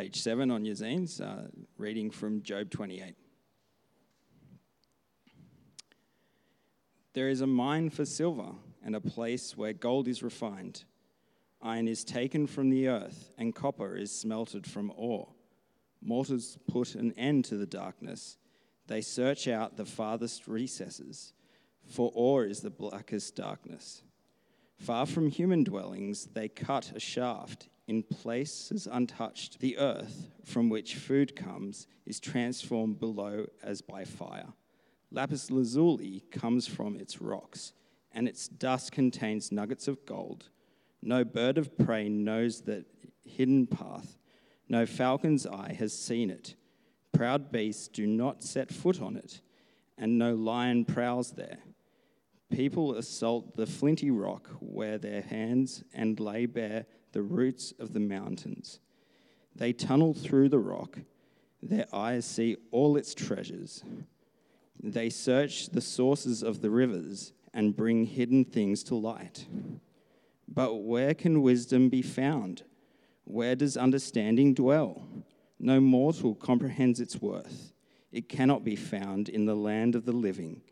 page 7 on your zines, uh, reading from Job 28. There is a mine for silver and a place where gold is refined. Iron is taken from the earth, and copper is smelted from ore. Mortals put an end to the darkness. They search out the farthest recesses, for ore is the blackest darkness. Far from human dwellings, they cut a shaft in places untouched. The earth from which food comes is transformed below as by fire. Lapis lazuli comes from its rocks, and its dust contains nuggets of gold. No bird of prey knows that hidden path. No falcon's eye has seen it. Proud beasts do not set foot on it, and no lion prowls there. People assault the flinty rock where their hands and lay bare the roots of the mountains. They tunnel through the rock, their eyes see all its treasures. They search the sources of the rivers and bring hidden things to light. But where can wisdom be found? Where does understanding dwell? No mortal comprehends its worth. It cannot be found in the land of the living.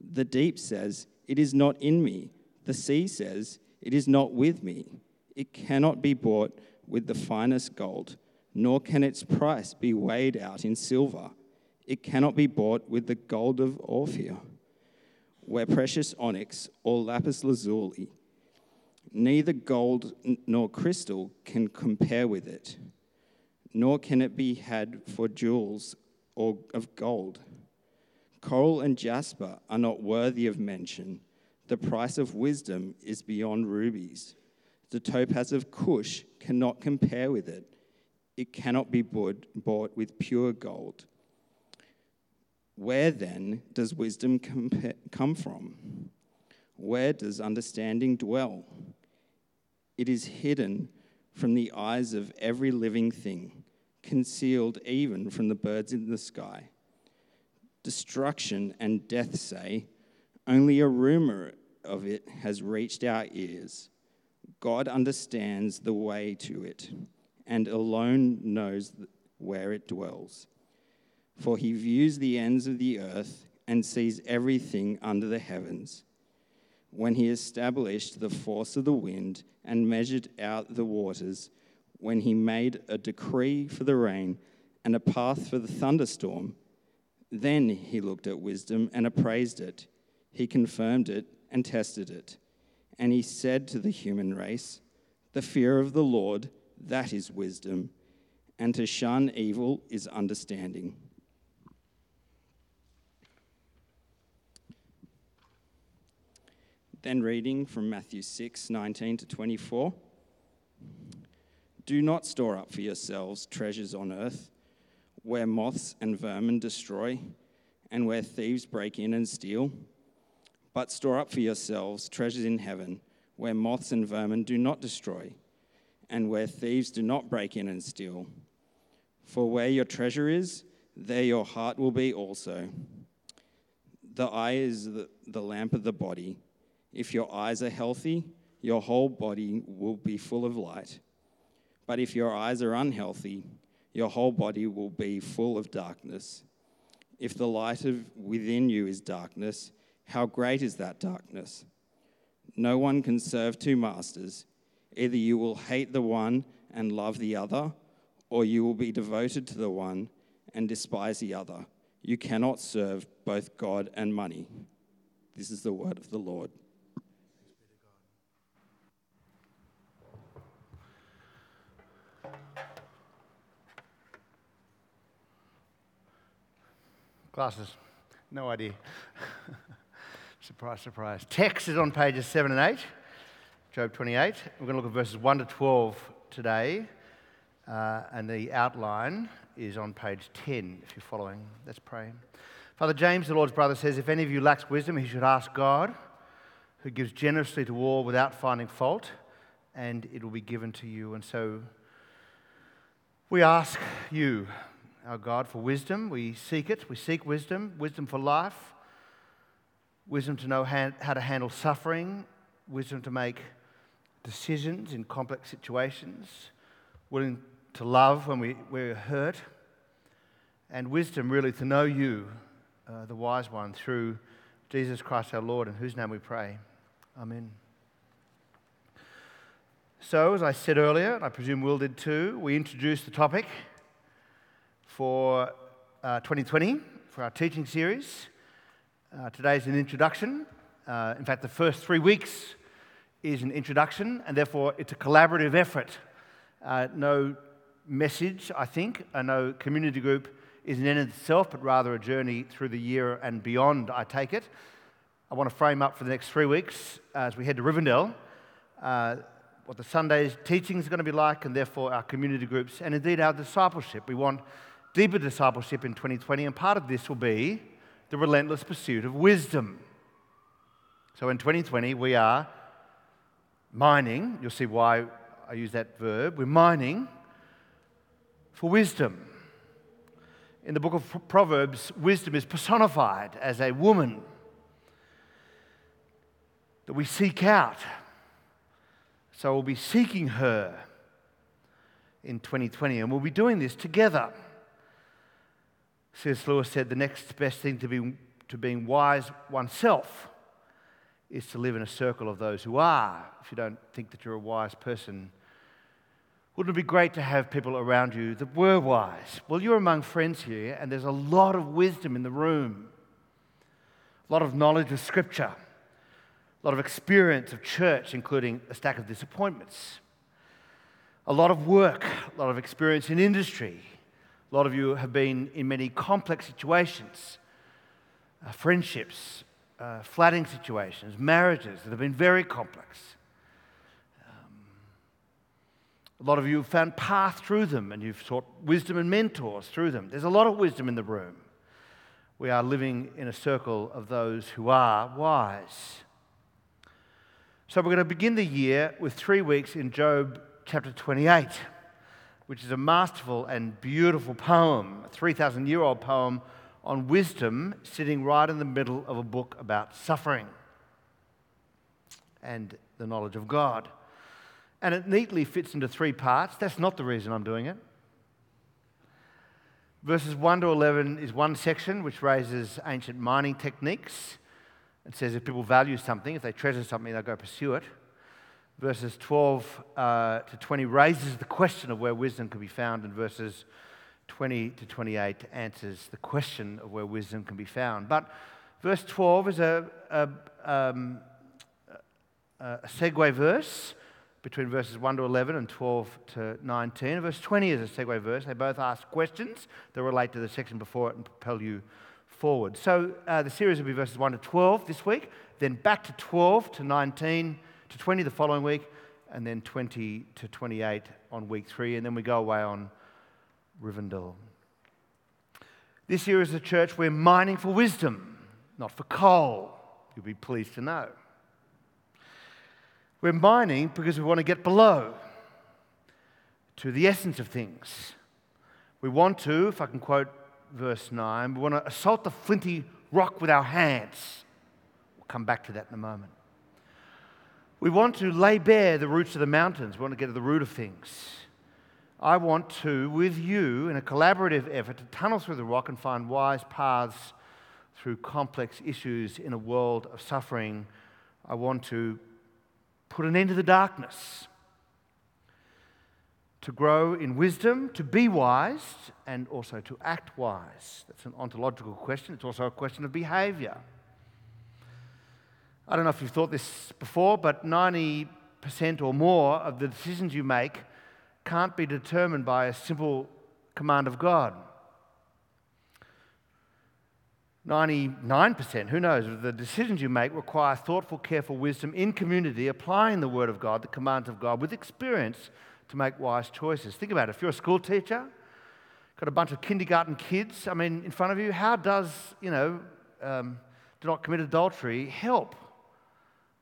The deep says, It is not in me. The sea says, It is not with me. It cannot be bought with the finest gold, nor can its price be weighed out in silver. It cannot be bought with the gold of Ophir, where precious onyx or lapis lazuli Neither gold nor crystal can compare with it, nor can it be had for jewels or of gold. Coral and jasper are not worthy of mention. The price of wisdom is beyond rubies. The topaz of Cush cannot compare with it. It cannot be bought with pure gold. Where then does wisdom come from? Where does understanding dwell? It is hidden from the eyes of every living thing, concealed even from the birds in the sky. Destruction and death say, only a rumor of it has reached our ears. God understands the way to it and alone knows where it dwells. For he views the ends of the earth and sees everything under the heavens when he established the force of the wind and measured out the waters, when he made a decree for the rain and a path for the thunderstorm, then he looked at wisdom and appraised it. He confirmed it and tested it. And he said to the human race, The fear of the Lord, that is wisdom, and to shun evil is understanding. Then reading from Matthew 6 19 to 24. Do not store up for yourselves treasures on earth, where moths and vermin destroy, and where thieves break in and steal. But store up for yourselves treasures in heaven, where moths and vermin do not destroy, and where thieves do not break in and steal. For where your treasure is, there your heart will be also. The eye is the, the lamp of the body. If your eyes are healthy, your whole body will be full of light. But if your eyes are unhealthy, your whole body will be full of darkness. If the light of within you is darkness, how great is that darkness? No one can serve two masters. Either you will hate the one and love the other, or you will be devoted to the one and despise the other. You cannot serve both God and money. This is the word of the Lord. Glasses. No idea. surprise, surprise. Text is on pages 7 and 8, Job 28. We're going to look at verses 1 to 12 today, uh, and the outline is on page 10 if you're following. Let's pray. Father James, the Lord's brother, says, If any of you lacks wisdom, he should ask God, who gives generously to all without finding fault, and it will be given to you. And so we ask you, our God, for wisdom. We seek it. We seek wisdom, wisdom for life, wisdom to know how to handle suffering, wisdom to make decisions in complex situations, willing to love when we, we're hurt, and wisdom really to know you, uh, the wise one, through Jesus Christ our Lord, in whose name we pray. Amen. So, as I said earlier, and I presume Will did too, we introduced the topic for uh, 2020 for our teaching series. Uh, today is an introduction. Uh, in fact, the first three weeks is an introduction, and therefore it's a collaborative effort. Uh, no message, I think, and no community group is an end in itself, but rather a journey through the year and beyond, I take it. I want to frame up for the next three weeks as we head to Rivendell uh, what the Sunday's teaching is going to be like, and therefore our community groups, and indeed our discipleship. We want deeper discipleship in 2020, and part of this will be the relentless pursuit of wisdom. So in 2020, we are mining. You'll see why I use that verb. We're mining for wisdom. In the book of Proverbs, wisdom is personified as a woman that we seek out. So we'll be seeking her in 2020, and we'll be doing this together. C.S. Lewis said the next best thing to, be, to being wise oneself is to live in a circle of those who are. If you don't think that you're a wise person, wouldn't it be great to have people around you that were wise? Well, you're among friends here, and there's a lot of wisdom in the room, a lot of knowledge of Scripture, a lot of experience of church, including a stack of disappointments, a lot of work, a lot of experience in industry. A lot of you have been in many complex situations, uh, friendships, uh, situations, marriages that have been very complex. Um, a lot of you have found path through them and you've sought wisdom and mentors through them. There's a lot of wisdom in the room. We are living in a circle of those who are wise. So we're going to begin the year with three weeks in Job chapter 28, which is a masterful and beautiful poem, a 3,000 year old poem on wisdom sitting right in the middle of a book about suffering and the knowledge of God. And it neatly fits into three parts. That's not the reason I'm doing it. Verses 1 to 11 is one section which raises ancient mining techniques It says if people value something, if they treasure something, they'll go pursue it. Verses 12 uh, to 20 raises the question of where wisdom can be found, and verses 20 to 28 answers the question of where wisdom can be found. But verse 12 is a, a, um, a segue verse between verses 1 to 11 and 12 to 19. verse 20 is a segue verse. They both ask questions that relate to the section before it and propel you forward. So uh, the series will be verses 1 to 12 this week, then back to 12 to 19 to 20 the following week, and then 20 to 28 on week three, and then we go away on Rivendell. This year, as a church, we're mining for wisdom, not for coal. You'll be pleased to know. We're mining because we want to get below to the essence of things. We want to, if I can quote verse 9, we want to assault the flinty rock with our hands. We'll come back to that in a moment. We want to lay bare the roots of the mountains. We want to get to the root of things. I want to, with you, in a collaborative effort, to tunnel through the rock and find wise paths through complex issues in a world of suffering. I want to put an end to the darkness, to grow in wisdom, to be wise, and also to act wise. That's an ontological question. It's also a question of behavior. I don't know if you've thought this before, but 90% or more of the decisions you make can't be determined by a simple command of God. 99%, who knows, of the decisions you make require thoughtful, careful wisdom in community, applying the Word of God, the commands of God, with experience to make wise choices. Think about it. If you're a school teacher, got a bunch of kindergarten kids, I mean, in front of you, how does, you know, um, do not commit adultery help?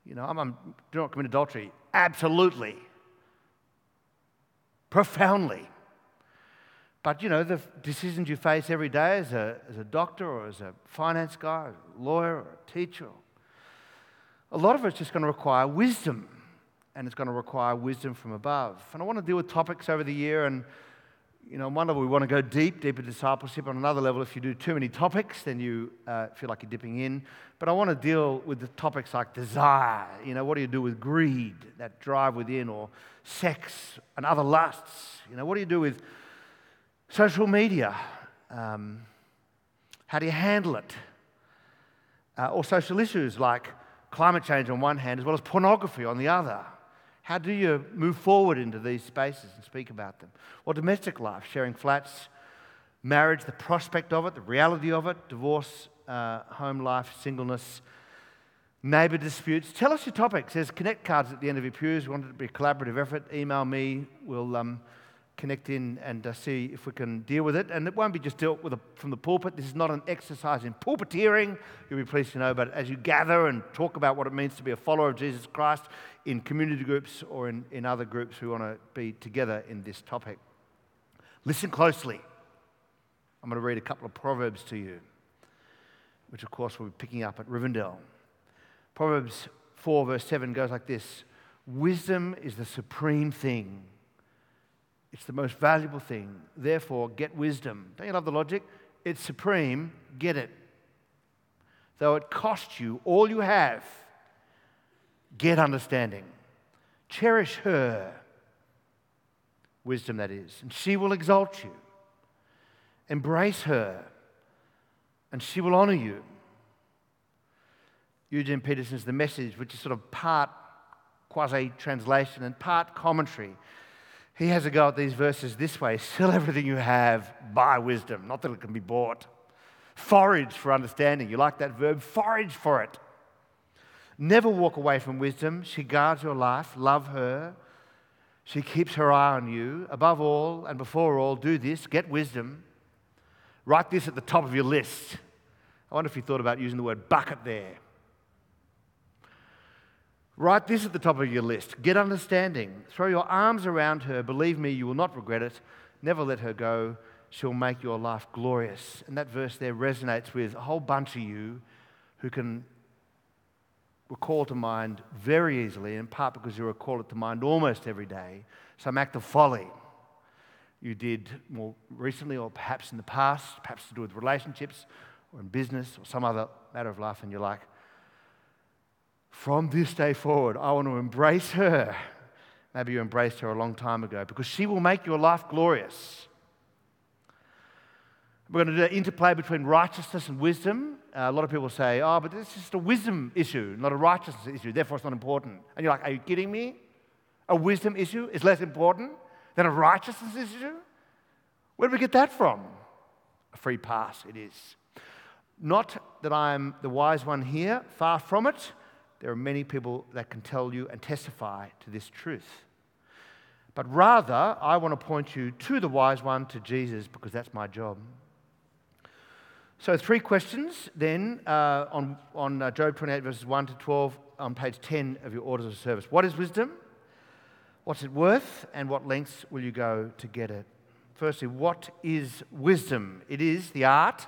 You know, I'm, I'm, do not commit adultery. Absolutely profoundly. But you know, the decisions you face every day as a, as a doctor or as a finance guy, or a lawyer or a teacher, a lot of it's just going to require wisdom. And it's going to require wisdom from above. And I want to deal with topics over the year, and you know, on one level, we want to go deep, deeper discipleship. On another level, if you do too many topics, then you uh, feel like you're dipping in. But I want to deal with the topics like desire. You know, what do you do with greed, that drive within, or sex and other lusts? You know, what do you do with social media? Um, how do you handle it? Uh, or social issues like climate change on one hand, as well as pornography on the other. How do you move forward into these spaces and speak about them? Or domestic life, sharing flats, marriage, the prospect of it, the reality of it, divorce, uh, home life, singleness, neighbour disputes. Tell us your topics. There's connect cards at the end of your pews. We want it to be a collaborative effort. Email me. We'll um, connect in and uh, see if we can deal with it. And it won't be just dealt with a, from the pulpit. This is not an exercise in pulpiteering, you'll be pleased to know. But as you gather and talk about what it means to be a follower of Jesus Christ in community groups or in, in other groups, we want to be together in this topic. Listen closely. I'm going to read a couple of Proverbs to you, which, of course, we'll be picking up at Rivendell. Proverbs 4, verse 7 goes like this Wisdom is the supreme thing it's the most valuable thing. Therefore, get wisdom. Don't you love the logic? It's supreme. Get it. Though it costs you all you have, get understanding. Cherish her. Wisdom, that is. And she will exalt you. Embrace her, and she will honor you. Eugene Peterson's The Message, which is sort of part quasi translation and part commentary he has a go at these verses this way sell everything you have, buy wisdom. Not that it can be bought. Forage for understanding. You like that verb? Forage for it. Never walk away from wisdom. She guards your life. Love her. She keeps her eye on you. Above all and before all, do this get wisdom. Write this at the top of your list. I wonder if you thought about using the word bucket there. Write this at the top of your list get understanding. Throw your arms around her. Believe me, you will not regret it. Never let her go. She'll make your life glorious. And that verse there resonates with a whole bunch of you who can recall to mind very easily, in part because you recall it to mind almost every day, some act of folly you did more recently or perhaps in the past, perhaps to do with relationships or in business or some other matter of life, and you're like, from this day forward, I want to embrace her. Maybe you embraced her a long time ago because she will make your life glorious. We're going to do an interplay between righteousness and wisdom. Uh, a lot of people say, oh, but this is just a wisdom issue, not a righteousness issue, therefore it's not important. And you're like, are you kidding me? A wisdom issue is less important than a righteousness issue? Where did we get that from? A free pass, it is. Not that I'm the wise one here, far from it. There are many people that can tell you and testify to this truth. But rather, I want to point you to the wise one, to Jesus, because that's my job. So, three questions then uh, on, on uh, Job 28, verses 1 to 12, on page 10 of your orders of service. What is wisdom? What's it worth? And what lengths will you go to get it? Firstly, what is wisdom? It is the art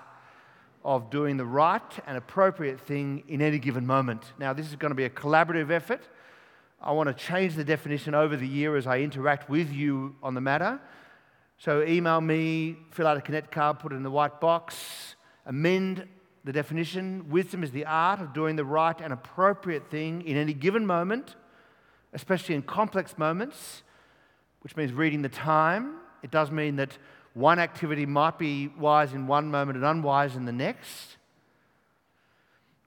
of doing the right and appropriate thing in any given moment. Now, this is going to be a collaborative effort. I want to change the definition over the year as I interact with you on the matter. So, email me, fill out a Connect card, put it in the white box, amend the definition. Wisdom is the art of doing the right and appropriate thing in any given moment, especially in complex moments, which means reading the time. It does mean that one activity might be wise in one moment and unwise in the next.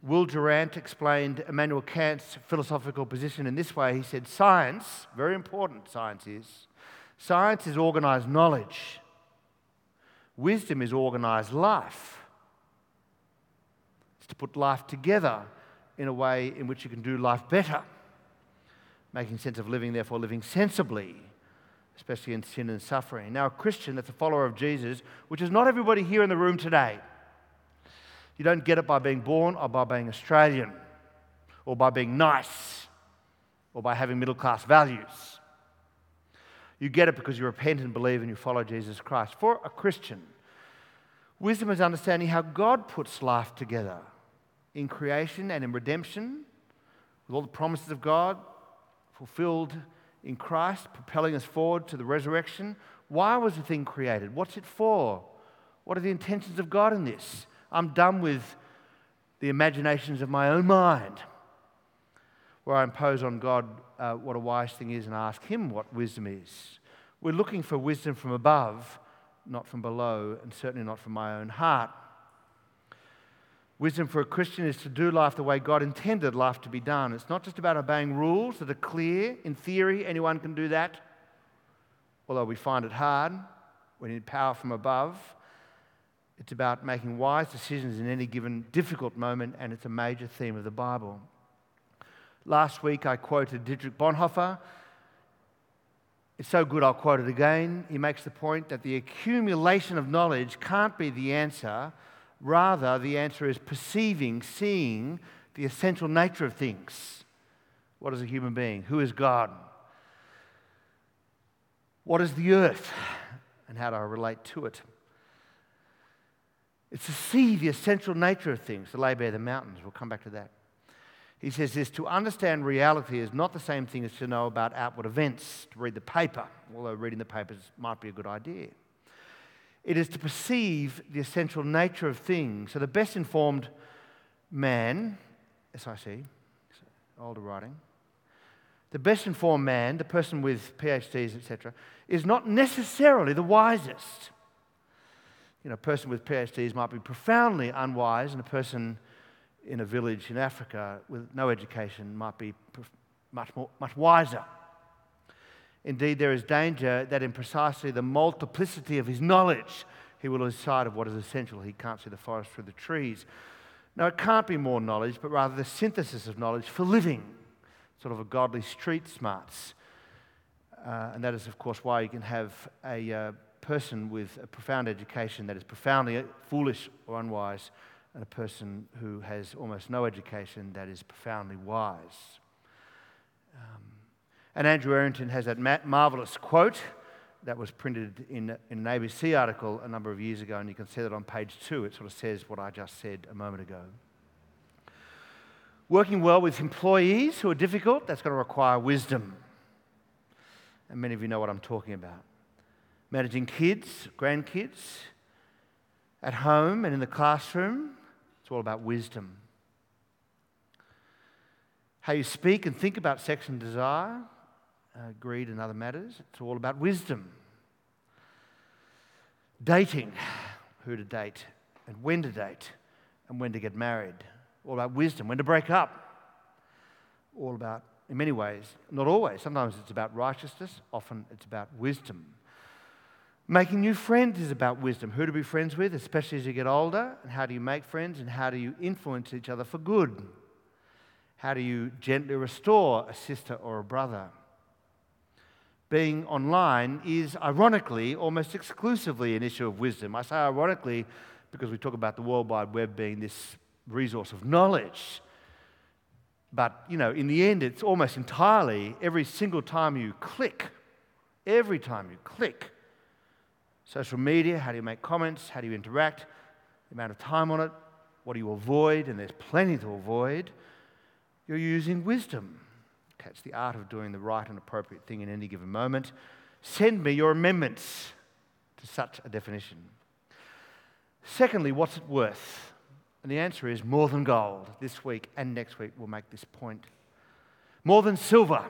Will Durant explained Immanuel Kant's philosophical position in this way. He said, Science, very important, science is, science is organized knowledge, wisdom is organized life. It's to put life together in a way in which you can do life better, making sense of living, therefore, living sensibly especially in sin and suffering. Now, a Christian that's a follower of Jesus, which is not everybody here in the room today, you don't get it by being born or by being Australian or by being nice or by having middle class values. You get it because you repent and believe and you follow Jesus Christ. For a Christian, wisdom is understanding how God puts life together in creation and in redemption, with all the promises of God fulfilled in Christ, propelling us forward to the resurrection, Why was the thing created? What's it for? What are the intentions of God in this? I'm done with the imaginations of my own mind, where I impose on God uh, what a wise thing is and ask Him what wisdom is. We're looking for wisdom from above, not from below, and certainly not from my own heart. Wisdom for a Christian is to do life the way God intended life to be done. It's not just about obeying rules that are clear. In theory, anyone can do that, although we find it hard. We need power from above. It's about making wise decisions in any given difficult moment, and it's a major theme of the Bible. Last week, I quoted Dietrich Bonhoeffer. It's so good, I'll quote it again. He makes the point that the accumulation of knowledge can't be the answer Rather, the answer is perceiving, seeing the essential nature of things. What is a human being? Who is God? What is the earth? And how do I relate to it? It's to see the essential nature of things, to lay bare the mountains. We'll come back to that. He says this to understand reality is not the same thing as to know about outward events, to read the paper, although reading the papers might be a good idea. It is to perceive the essential nature of things. So the best informed man, SIC, older writing, the best informed man, the person with PhDs, etc., is not necessarily the wisest. You know, a person with PhDs might be profoundly unwise, and a person in a village in Africa with no education might be much, more, much wiser. Indeed, there is danger that in precisely the multiplicity of his knowledge, he will lose sight of what is essential. He can't see the forest through the trees. Now, it can't be more knowledge, but rather the synthesis of knowledge for living, sort of a godly street smarts. Uh, and that is, of course, why you can have a uh, person with a profound education that is profoundly foolish or unwise, and a person who has almost no education that is profoundly wise. Um, and Andrew Errington has that marvelous quote that was printed in, in, an ABC article a number of years ago, and you can see that on page two. It sort of says what I just said a moment ago. Working well with employees who are difficult, that's going to require wisdom. And many of you know what I'm talking about. Managing kids, grandkids, at home and in the classroom, it's all about wisdom. How you speak and think about sex and desire, uh, greed and other matters. It's all about wisdom. Dating, who to date, and when to date, and when to get married. All about wisdom, when to break up. All about, in many ways, not always, sometimes it's about righteousness, often it's about wisdom. Making new friends is about wisdom. Who to be friends with, especially as you get older, and how do you make friends, and how do you influence each other for good? How do you gently restore a sister or a brother? Being online is ironically almost exclusively an issue of wisdom. I say ironically because we talk about the World Wide Web being this resource of knowledge. But, you know, in the end, it's almost entirely every single time you click, every time you click. Social media, how do you make comments? How do you interact? The amount of time on it? What do you avoid? And there's plenty to avoid. You're using wisdom. It's the art of doing the right and appropriate thing in any given moment. Send me your amendments to such a definition. Secondly, what's it worth? And the answer is more than gold. This week and next week we'll make this point. More than silver.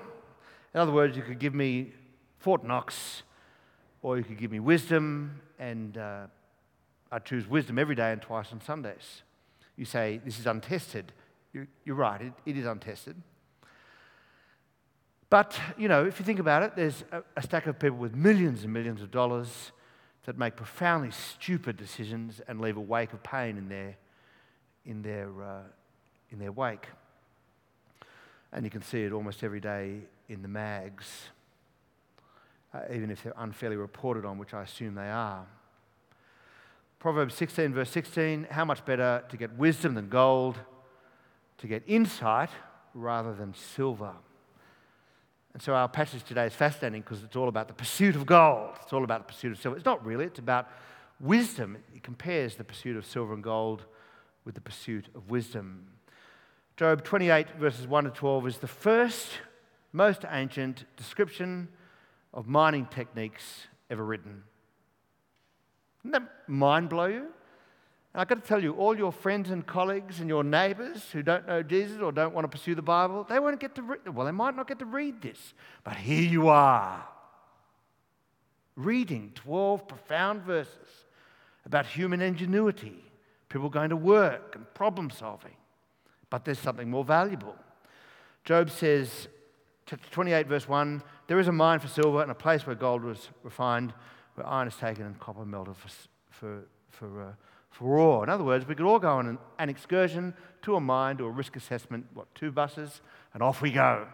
In other words, you could give me Fort Knox, or you could give me wisdom, and uh, I choose wisdom every day and twice on Sundays. You say, This is untested. You're, you're right, it, it is untested. But, you know, if you think about it, there's a, a stack of people with millions and millions of dollars that make profoundly stupid decisions and leave a wake of pain in their, in their, uh, in their wake. And you can see it almost every day in the mags, uh, even if they're unfairly reported on, which I assume they are. Proverbs 16, verse 16 How much better to get wisdom than gold, to get insight rather than silver. And so our passage today is fascinating because it's all about the pursuit of gold. It's all about the pursuit of silver. It's not really, it's about wisdom. It compares the pursuit of silver and gold with the pursuit of wisdom. Job 28, verses 1 to 12, is the first, most ancient description of mining techniques ever written. Doesn't that mind blow you? I've got to tell you, all your friends and colleagues and your neighbours who don't know Jesus or don't want to pursue the Bible, they won't get to read, well, they might not get to read this, but here you are, reading 12 profound verses about human ingenuity, people going to work and problem solving. But there's something more valuable. Job says, chapter 28 verse 1, there is a mine for silver and a place where gold was refined, where iron is taken and copper melted for, for, for, uh, for ore. In other words, we could all go on an, an excursion to a mine, to a risk assessment, what, two buses, and off we go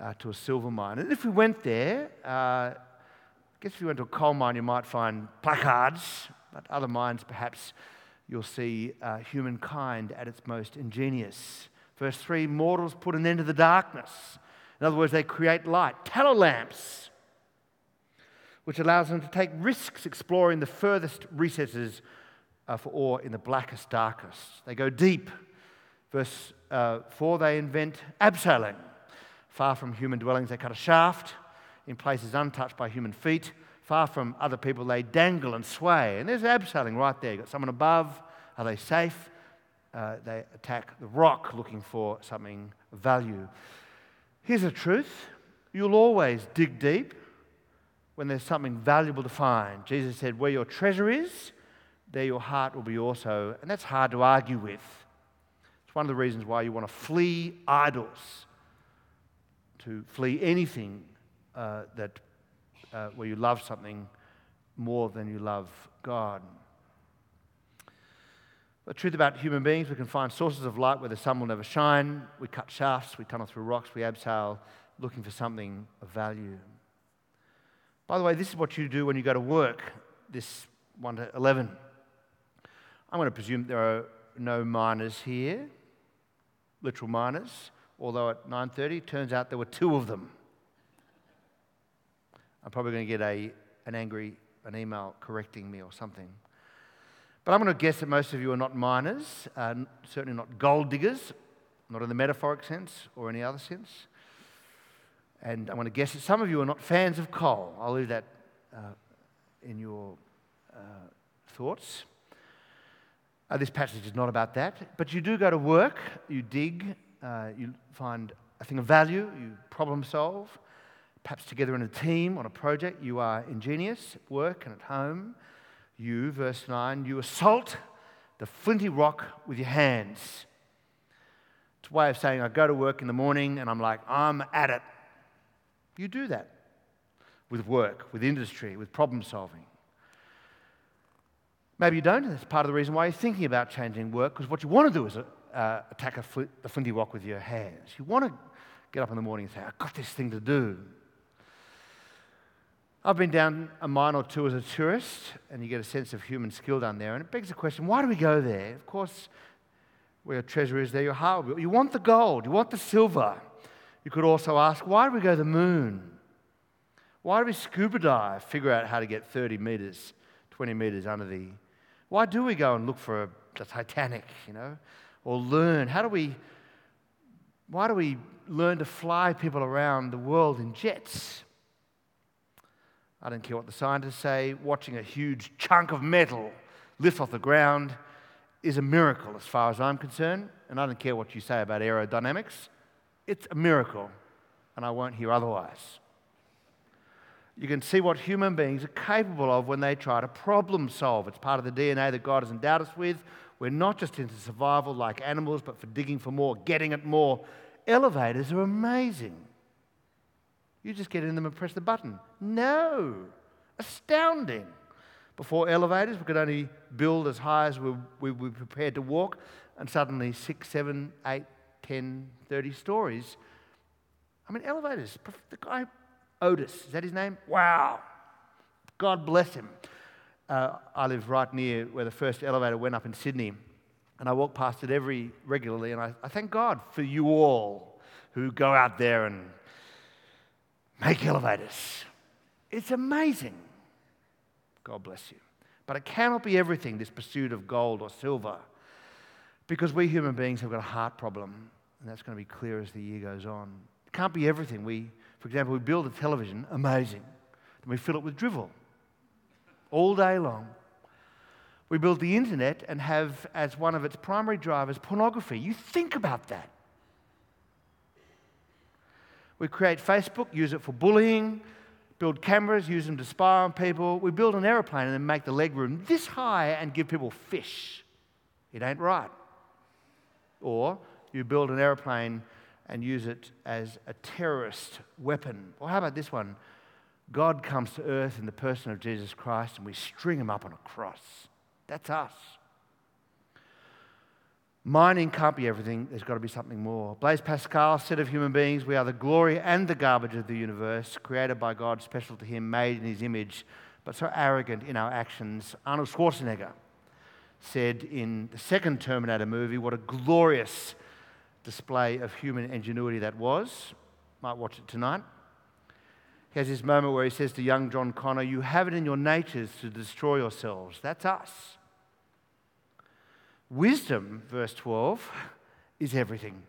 uh, to a silver mine. And if we went there, uh, I guess if you went to a coal mine, you might find placards, but other mines, perhaps you'll see uh, humankind at its most ingenious. Verse 3 mortals put an end to the darkness. In other words, they create light, tallow lamps, which allows them to take risks exploring the furthest recesses uh, for ore in the blackest, darkest. They go deep. Verse uh, 4 they invent abseiling. Far from human dwellings, they cut a shaft in places untouched by human feet. Far from other people, they dangle and sway. And there's abseiling right there. You've got someone above. Are they safe? Uh, they attack the rock looking for something of value. Here's the truth you'll always dig deep when there's something valuable to find. Jesus said, Where your treasure is, there your heart will be also. And that's hard to argue with. It's one of the reasons why you want to flee idols, to flee anything uh, that uh, where you love something more than you love God. The truth about human beings, we can find sources of light where the sun will never shine. We cut shafts, we tunnel through rocks, we abseil looking for something of value. By the way, this is what you do when you go to work, this 1 to 11. I'm going to presume there are no miners here, literal miners, although at 9.30 it turns out there were two of them. I'm probably going to get a, an angry an email correcting me or something. But I'm going to guess that most of you are not miners, uh, certainly not gold diggers, not in the metaphoric sense or any other sense. And I'm going to guess that some of you are not fans of coal. I'll leave that uh, in your uh, thoughts. Uh, this passage is not about that. But you do go to work, you dig, uh, you find a thing of value, you problem solve perhaps together in a team on a project. You are ingenious at work and at home. You, verse 9, you assault the flinty rock with your hands. It's a way of saying, I go to work in the morning and I'm like, I'm at it. You do that with work, with industry, with problem solving. Maybe you don't, that's part of the reason why you're thinking about changing work, because what you want to do is uh, attack a fl- the flinty rock with your hands. You want to get up in the morning and say, I've got this thing to do. I've been down a mine or two as a tourist, and you get a sense of human skill down there. And it begs the question why do we go there? Of course, where your treasure is, there your heart will be. You want the gold, you want the silver. You could also ask, why do we go to the moon? Why do we scuba dive, figure out how to get 30 meters, 20 meters under the. Why do we go and look for a, Titanic, you know? Or learn? How do we. Why do we learn to fly people around the world in jets? I don't care what the scientists say, watching a huge chunk of metal lift off the ground is a miracle as far as I'm concerned. And I don't care what you say about aerodynamics, it's a miracle, and I won't hear otherwise. You can see what human beings are capable of when they try to problem solve. It's part of the DNA that God has endowed us with. We're not just into survival like animals, but for digging for more, getting at more. Elevators are amazing. You just get in them and press the button. No. Astounding. Before elevators, we could only build as high as we, we were prepared to walk, and suddenly six, seven, eight, ten, thirty stories. I mean, elevators. The guy, Otis, is that his name? Wow. God bless him. Uh, I live right near where the first elevator went up in Sydney, and I walk past it every regularly, and I, I thank God for you all who go out there and make elevators. It's amazing. God bless you. But it cannot be everything, this pursuit of gold or silver, because we human beings have got a heart problem, and that's going to be clear as the year goes on. It can't be everything. We, for example, we build a television, amazing. and we fill it with drivel all day long. We build the internet and have as one of its primary drivers pornography. You think about that. We create Facebook, use it for bullying, build cameras, use them to spy on people. We build an aeroplane and then make the legroom this high and give people fish. It ain't right. Or you build an aeroplane and use it as a terrorist weapon. Or how about this one? God comes to earth in the person of Jesus Christ and we string him up on a cross. That's us. Mining can't be everything, there's got to be something more. Blaise Pascal said of human beings, we are the glory and the garbage of the universe, created by God, special to Him, made in His image, but so arrogant in our actions. Arnold Schwarzenegger said in the second Terminator movie, what a glorious display of human ingenuity that was. Might watch it tonight. He has this moment where he says to young John Connor, You have it in your natures to destroy yourselves. That's us. Wisdom, verse 12, is everything.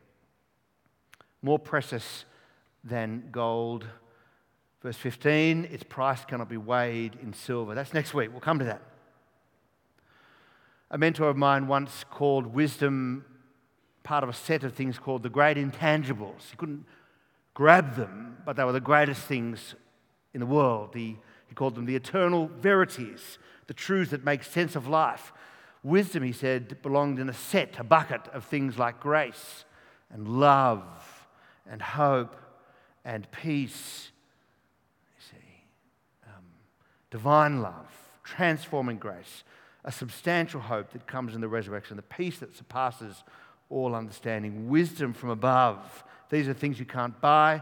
More precious than gold. Verse 15, its price cannot be weighed in silver. That's next week. We'll come to that. A mentor of mine once called wisdom part of a set of things called the great intangibles. He couldn't grab them, but they were the greatest things in the world. He, he called them the eternal verities, the truths that make sense of life. Wisdom, he said, belonged in a set, a bucket of things like grace and love and hope and peace. You see, um, divine love, transforming grace, a substantial hope that comes in the resurrection, the peace that surpasses all understanding, wisdom from above. These are things you can't buy,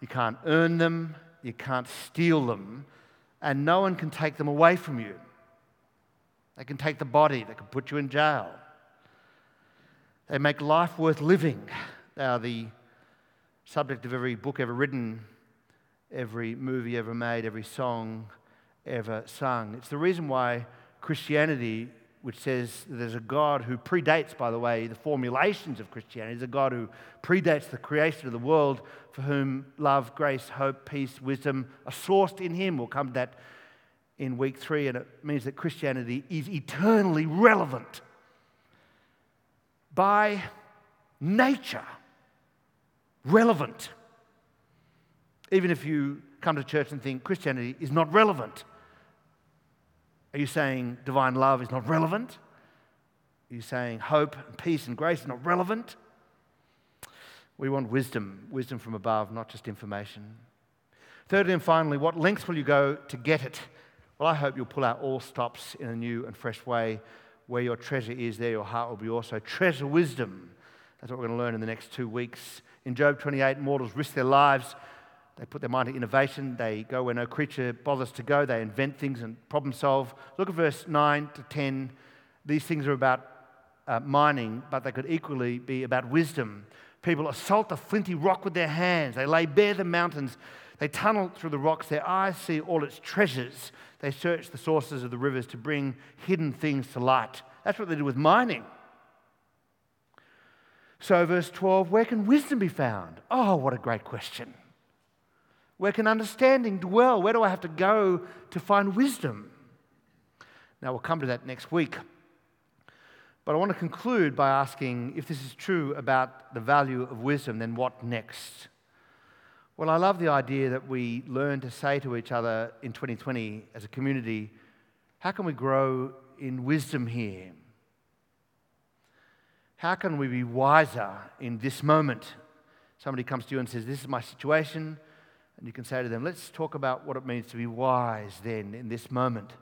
you can't earn them, you can't steal them, and no one can take them away from you. They can take the body, they can put you in jail. They make life worth living. They are the subject of every book ever written, every movie ever made, every song ever sung. It's the reason why Christianity, which says there's a God who predates, by the way, the formulations of Christianity, there's a God who predates the creation of the world, for whom love, grace, hope, peace, wisdom are sourced in Him. We'll come to that in week three, and it means that Christianity is eternally relevant by nature. Relevant. Even if you come to church and think Christianity is not relevant, are you saying divine love is not relevant? Are you saying hope and peace and grace is not relevant? We want wisdom, wisdom from above, not just information. Thirdly and finally, what lengths will you go to get it? Well, I hope you'll pull out all stops in a new and fresh way. Where your treasure is, there your heart will be also. Treasure wisdom. That's what we're going to learn in the next two weeks. In Job 28, mortals risk their lives. They put their mind to innovation. They go where no creature bothers to go. They invent things and problem solve. Look at verse 9 to 10. These things are about uh, mining, but they could equally be about wisdom. People assault a flinty rock with their hands. They lay bare the mountains. They tunnel through the rocks. Their eyes see all its treasures. They search the sources of the rivers to bring hidden things to light. That's what they do with mining. So, verse 12 where can wisdom be found? Oh, what a great question. Where can understanding dwell? Where do I have to go to find wisdom? Now, we'll come to that next week. But I want to conclude by asking if this is true about the value of wisdom, then what next? Well, I love the idea that we learn to say to each other in 2020 as a community, how can we grow in wisdom here? How can we be wiser in this moment? Somebody comes to you and says, This is my situation. And you can say to them, Let's talk about what it means to be wise then in this moment.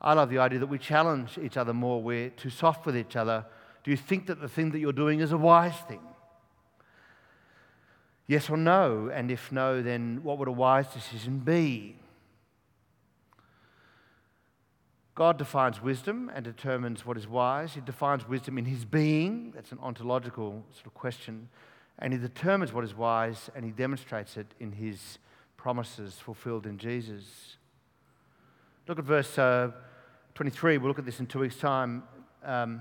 I love the idea that we challenge each other more. We're too soft with each other. Do you think that the thing that you're doing is a wise thing? Yes or no? And if no, then what would a wise decision be? God defines wisdom and determines what is wise. He defines wisdom in his being. That's an ontological sort of question. And he determines what is wise and he demonstrates it in his promises fulfilled in Jesus. Look at verse uh, 23. We'll look at this in two weeks' time. Um,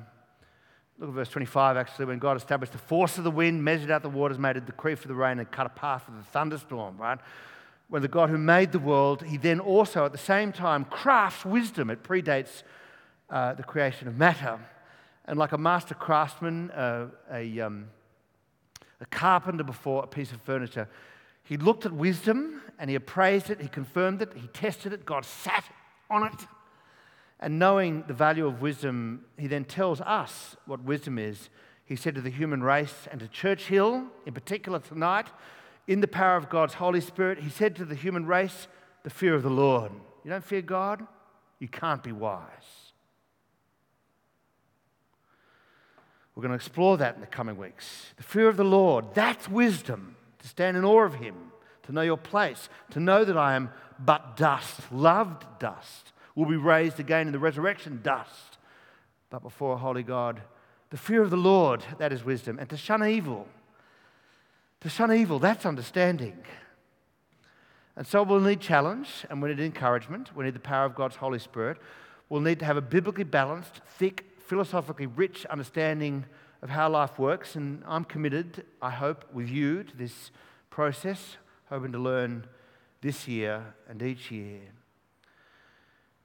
Look at verse 25, actually, when God established the force of the wind, measured out the waters, made a decree for the rain, and cut a path for the thunderstorm, right? when the God who made the world, he then also at the same time crafts wisdom. It predates uh, the creation of matter. And like a master craftsman, uh, a, um, a carpenter before a piece of furniture, he looked at wisdom and he appraised it, he confirmed it, he tested it, God sat on it. And knowing the value of wisdom, he then tells us what wisdom is. He said to the human race and to Church Hill in particular tonight, in the power of God's Holy Spirit, he said to the human race, the fear of the Lord. You don't fear God? You can't be wise. We're going to explore that in the coming weeks. The fear of the Lord, that's wisdom, to stand in awe of Him, to know your place, to know that I am but dust, loved dust, will be raised again in the resurrection dust, but before a holy God. The fear of the Lord, that is wisdom, and to shun evil to shun evil, that's understanding. And so we'll need challenge and we need encouragement. We need the power of God's Holy Spirit. We'll need to have a biblically balanced, thick, philosophically rich understanding of how life works. And I'm committed, I hope, with you to this process, hoping to learn this year and each year.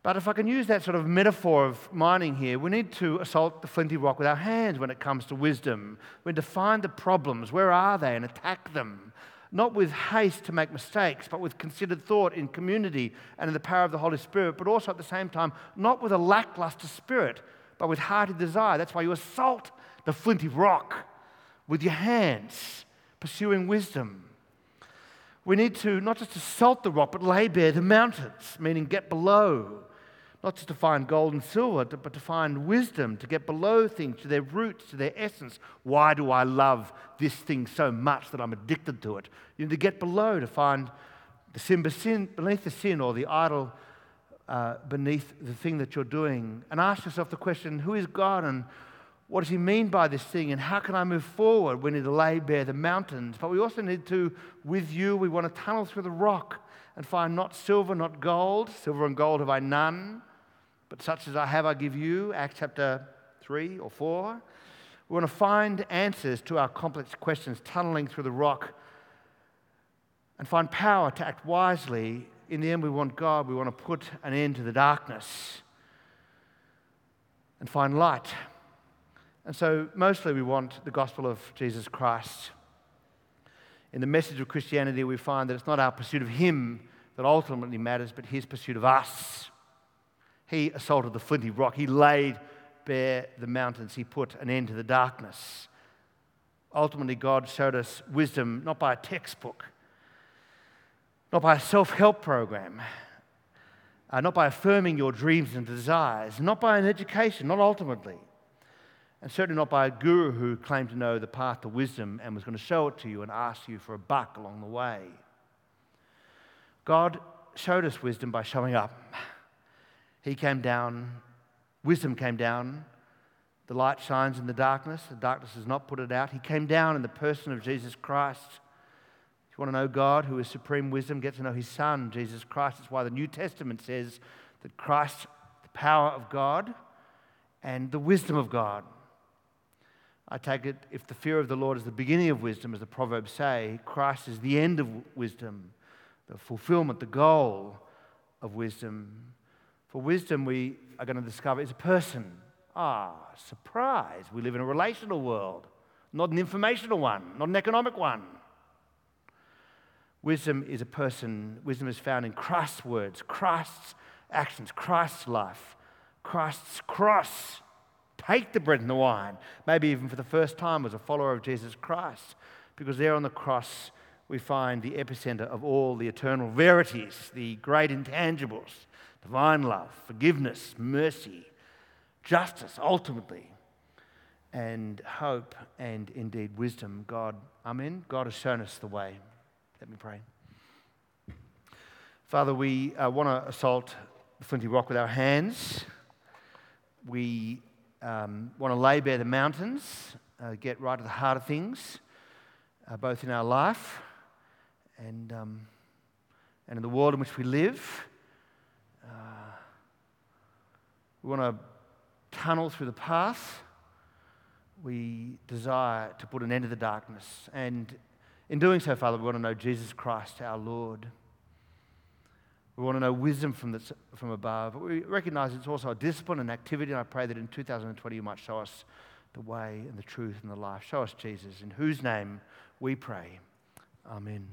But if I can use that sort of metaphor of mining here, we need to assault the flinty rock with our hands when it comes to wisdom. We need to find the problems, where are they, and attack them. Not with haste to make mistakes, but with considered thought in community and in the power of the Holy Spirit, but also at the same time, not with a lackluster spirit, but with hearty desire. That's why you assault the flinty rock with your hands, pursuing wisdom. We need to not just assault the rock, but lay bare the mountains, meaning get below not just to find gold and silver, but to find wisdom, to get below things, to their roots, to their essence. Why do I love this thing so much that I'm addicted to it? You need to get below to find the sin beneath the sin or the idol uh, beneath the thing that you're doing. And ask yourself the question who is God and what does he mean by this thing and how can I move forward? We need to lay bare the mountains, but we also need to, with you, we want to tunnel through the rock and find not silver, not gold. Silver and gold have I none but such as I have, I give you. Acts chapter 3 or 4. We want to find answers to our complex questions, tunneling through the rock, and find power to act wisely. In the end, we want God, we want to put an end to the darkness and find light. And so, mostly, we want the gospel of Jesus Christ. In the message of Christianity, we find that it's not our pursuit of Him that ultimately matters, but His pursuit of us. He assaulted the flinty rock. He laid bare the mountains. He put an end to the darkness. Ultimately, God showed us wisdom not by a textbook, not by a self help program, uh, not by affirming your dreams and desires, not by an education, not ultimately, and certainly not by a guru who claimed to know the path to wisdom and was going to show it to you and ask you for a buck along the way. God showed us wisdom by showing up. He came down, wisdom came down. The light shines in the darkness, the darkness has not put it out. He came down in the person of Jesus Christ. Want to know God, who is supreme wisdom, get to know his Son, Jesus Christ. That's why the New Testament says that Christ, the power of God and the wisdom of God. I take it if the fear of the Lord is the beginning of wisdom, as the Proverbs say, Christ is the end of wisdom, the fulfillment, the goal of wisdom. For wisdom, we are going to discover is a person. Ah, surprise. We live in a relational world, not an informational one, not an economic one. Wisdom is a person. Wisdom is found in Christ's words, Christ's actions, Christ's life, Christ's cross. Take the bread and the wine, maybe even for the first time as a follower of Jesus Christ, because there on the cross we find the epicenter of all the eternal verities, the great intangibles divine love, forgiveness, mercy, justice, ultimately, and hope and indeed wisdom. God, Amen. God has shown us the way. Let me pray. Father, we uh, want to assault the flinty rock with our hands. We um, want to lay bare the mountains, uh, get right to the heart of things, uh, both in our life and, um, and in the world in which we live. We want to tunnel through the path. We desire to put an end to the darkness. And in doing so, Father, we want to know Jesus Christ, our Lord. We want to know wisdom from, the, from above. We recognize it's also a discipline and activity, and I pray that in 2020 you might show us the way and the truth and the life. Show us Jesus, in whose name we pray. Amen.